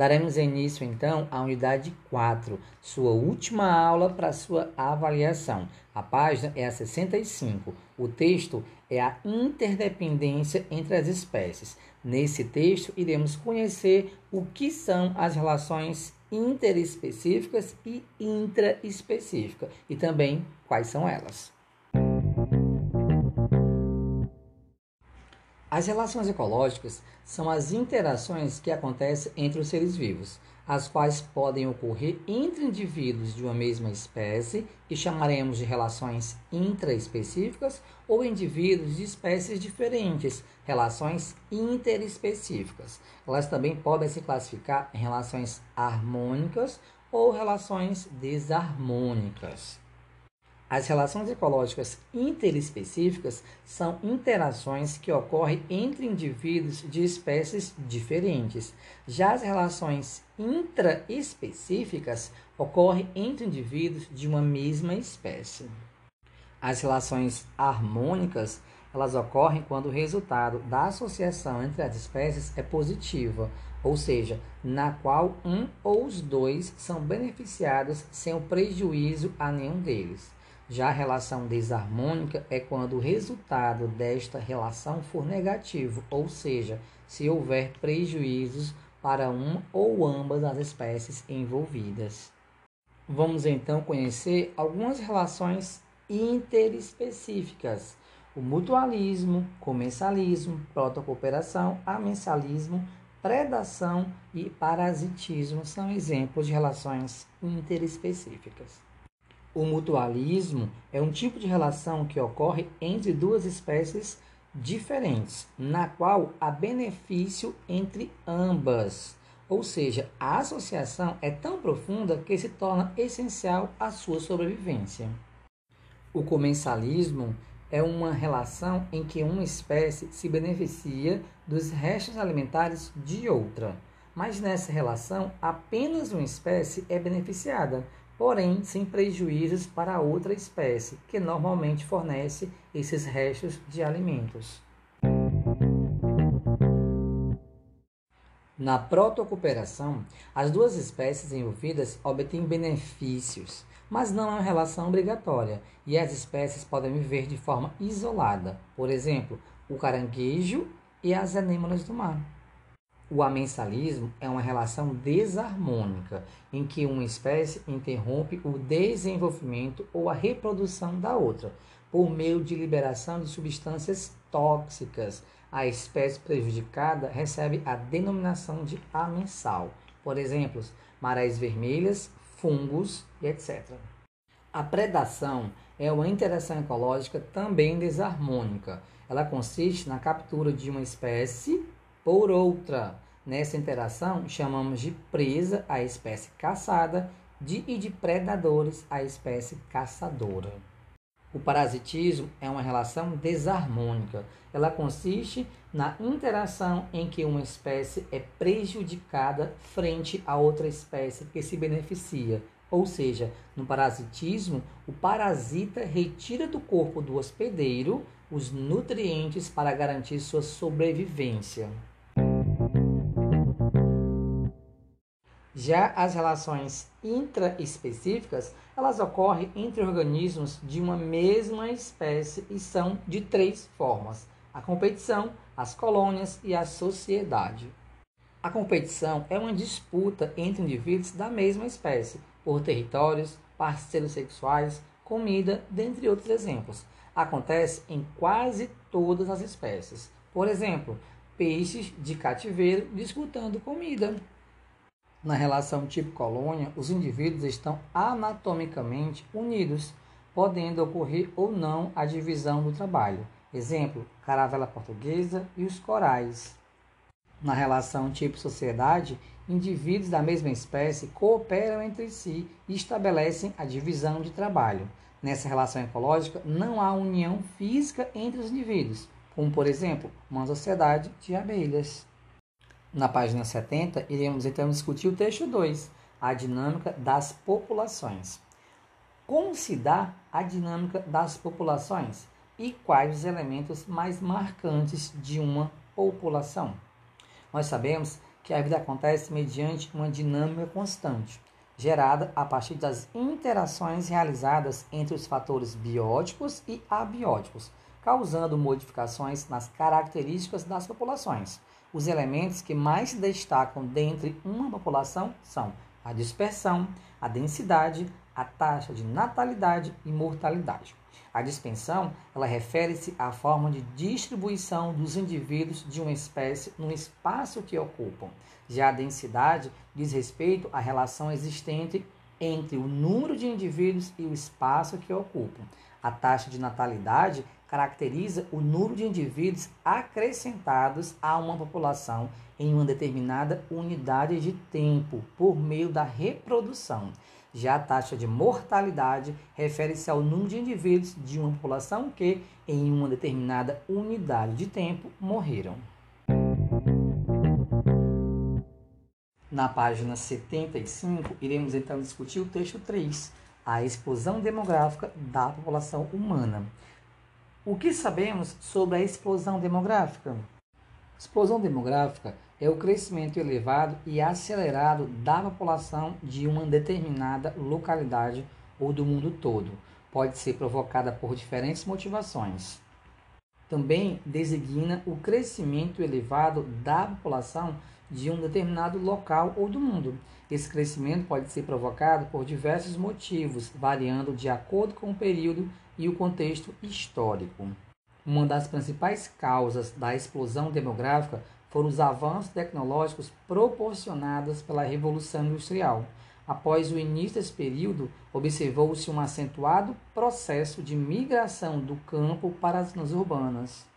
Daremos início então à unidade 4, sua última aula para sua avaliação. A página é a 65. O texto é a interdependência entre as espécies. Nesse texto, iremos conhecer o que são as relações interespecíficas e intraespecíficas e também quais são elas. As relações ecológicas são as interações que acontecem entre os seres vivos, as quais podem ocorrer entre indivíduos de uma mesma espécie, que chamaremos de relações intraespecíficas, ou indivíduos de espécies diferentes, relações interespecíficas. Elas também podem se classificar em relações harmônicas ou relações desarmônicas. As relações ecológicas interespecíficas são interações que ocorrem entre indivíduos de espécies diferentes. Já as relações intraespecíficas ocorrem entre indivíduos de uma mesma espécie. As relações harmônicas elas ocorrem quando o resultado da associação entre as espécies é positiva, ou seja, na qual um ou os dois são beneficiados sem o prejuízo a nenhum deles. Já a relação desarmônica é quando o resultado desta relação for negativo, ou seja, se houver prejuízos para uma ou ambas as espécies envolvidas. Vamos então conhecer algumas relações interespecíficas: o mutualismo, comensalismo, protocooperação, amensalismo, predação e parasitismo são exemplos de relações interespecíficas. O mutualismo é um tipo de relação que ocorre entre duas espécies diferentes, na qual há benefício entre ambas. Ou seja, a associação é tão profunda que se torna essencial à sua sobrevivência. O comensalismo é uma relação em que uma espécie se beneficia dos restos alimentares de outra, mas nessa relação apenas uma espécie é beneficiada, porém sem prejuízos para outra espécie, que normalmente fornece esses restos de alimentos. Na protocooperação, as duas espécies envolvidas obtêm benefícios, mas não é uma relação obrigatória, e as espécies podem viver de forma isolada, por exemplo, o caranguejo e as anêmonas do mar. O amensalismo é uma relação desarmônica, em que uma espécie interrompe o desenvolvimento ou a reprodução da outra, por meio de liberação de substâncias tóxicas. A espécie prejudicada recebe a denominação de amensal, por exemplo, marés vermelhas, fungos e etc. A predação é uma interação ecológica também desarmônica. Ela consiste na captura de uma espécie por outra. Nessa interação, chamamos de presa a espécie caçada de, e de predadores a espécie caçadora. O parasitismo é uma relação desarmônica. Ela consiste na interação em que uma espécie é prejudicada frente a outra espécie que se beneficia. Ou seja, no parasitismo, o parasita retira do corpo do hospedeiro os nutrientes para garantir sua sobrevivência. Já as relações intraespecíficas, elas ocorrem entre organismos de uma mesma espécie e são de três formas: a competição, as colônias e a sociedade. A competição é uma disputa entre indivíduos da mesma espécie por territórios, parceiros sexuais, comida, dentre outros exemplos. Acontece em quase todas as espécies. Por exemplo, peixes de cativeiro disputando comida. Na relação tipo-colônia, os indivíduos estão anatomicamente unidos, podendo ocorrer ou não a divisão do trabalho. Exemplo, caravela portuguesa e os corais. Na relação tipo-sociedade, indivíduos da mesma espécie cooperam entre si e estabelecem a divisão de trabalho. Nessa relação ecológica, não há união física entre os indivíduos, como, por exemplo, uma sociedade de abelhas. Na página 70, iremos então discutir o texto 2, a dinâmica das populações. Como se dá a dinâmica das populações e quais os elementos mais marcantes de uma população? Nós sabemos que a vida acontece mediante uma dinâmica constante, gerada a partir das interações realizadas entre os fatores bióticos e abióticos, causando modificações nas características das populações. Os elementos que mais se destacam dentre uma população são a dispersão, a densidade, a taxa de natalidade e mortalidade. A dispensão, ela refere-se à forma de distribuição dos indivíduos de uma espécie no espaço que ocupam. Já a densidade diz respeito à relação existente entre o número de indivíduos e o espaço que ocupam. A taxa de natalidade caracteriza o número de indivíduos acrescentados a uma população em uma determinada unidade de tempo por meio da reprodução. Já a taxa de mortalidade refere-se ao número de indivíduos de uma população que, em uma determinada unidade de tempo, morreram. Na página 75, iremos então discutir o texto 3, a explosão demográfica da população humana. O que sabemos sobre a explosão demográfica? Explosão demográfica é o crescimento elevado e acelerado da população de uma determinada localidade ou do mundo todo. Pode ser provocada por diferentes motivações. Também designa o crescimento elevado da população de um determinado local ou do mundo. Esse crescimento pode ser provocado por diversos motivos, variando de acordo com o período e o contexto histórico. Uma das principais causas da explosão demográfica foram os avanços tecnológicos proporcionados pela Revolução Industrial. Após o início desse período, observou-se um acentuado processo de migração do campo para as zonas urbanas.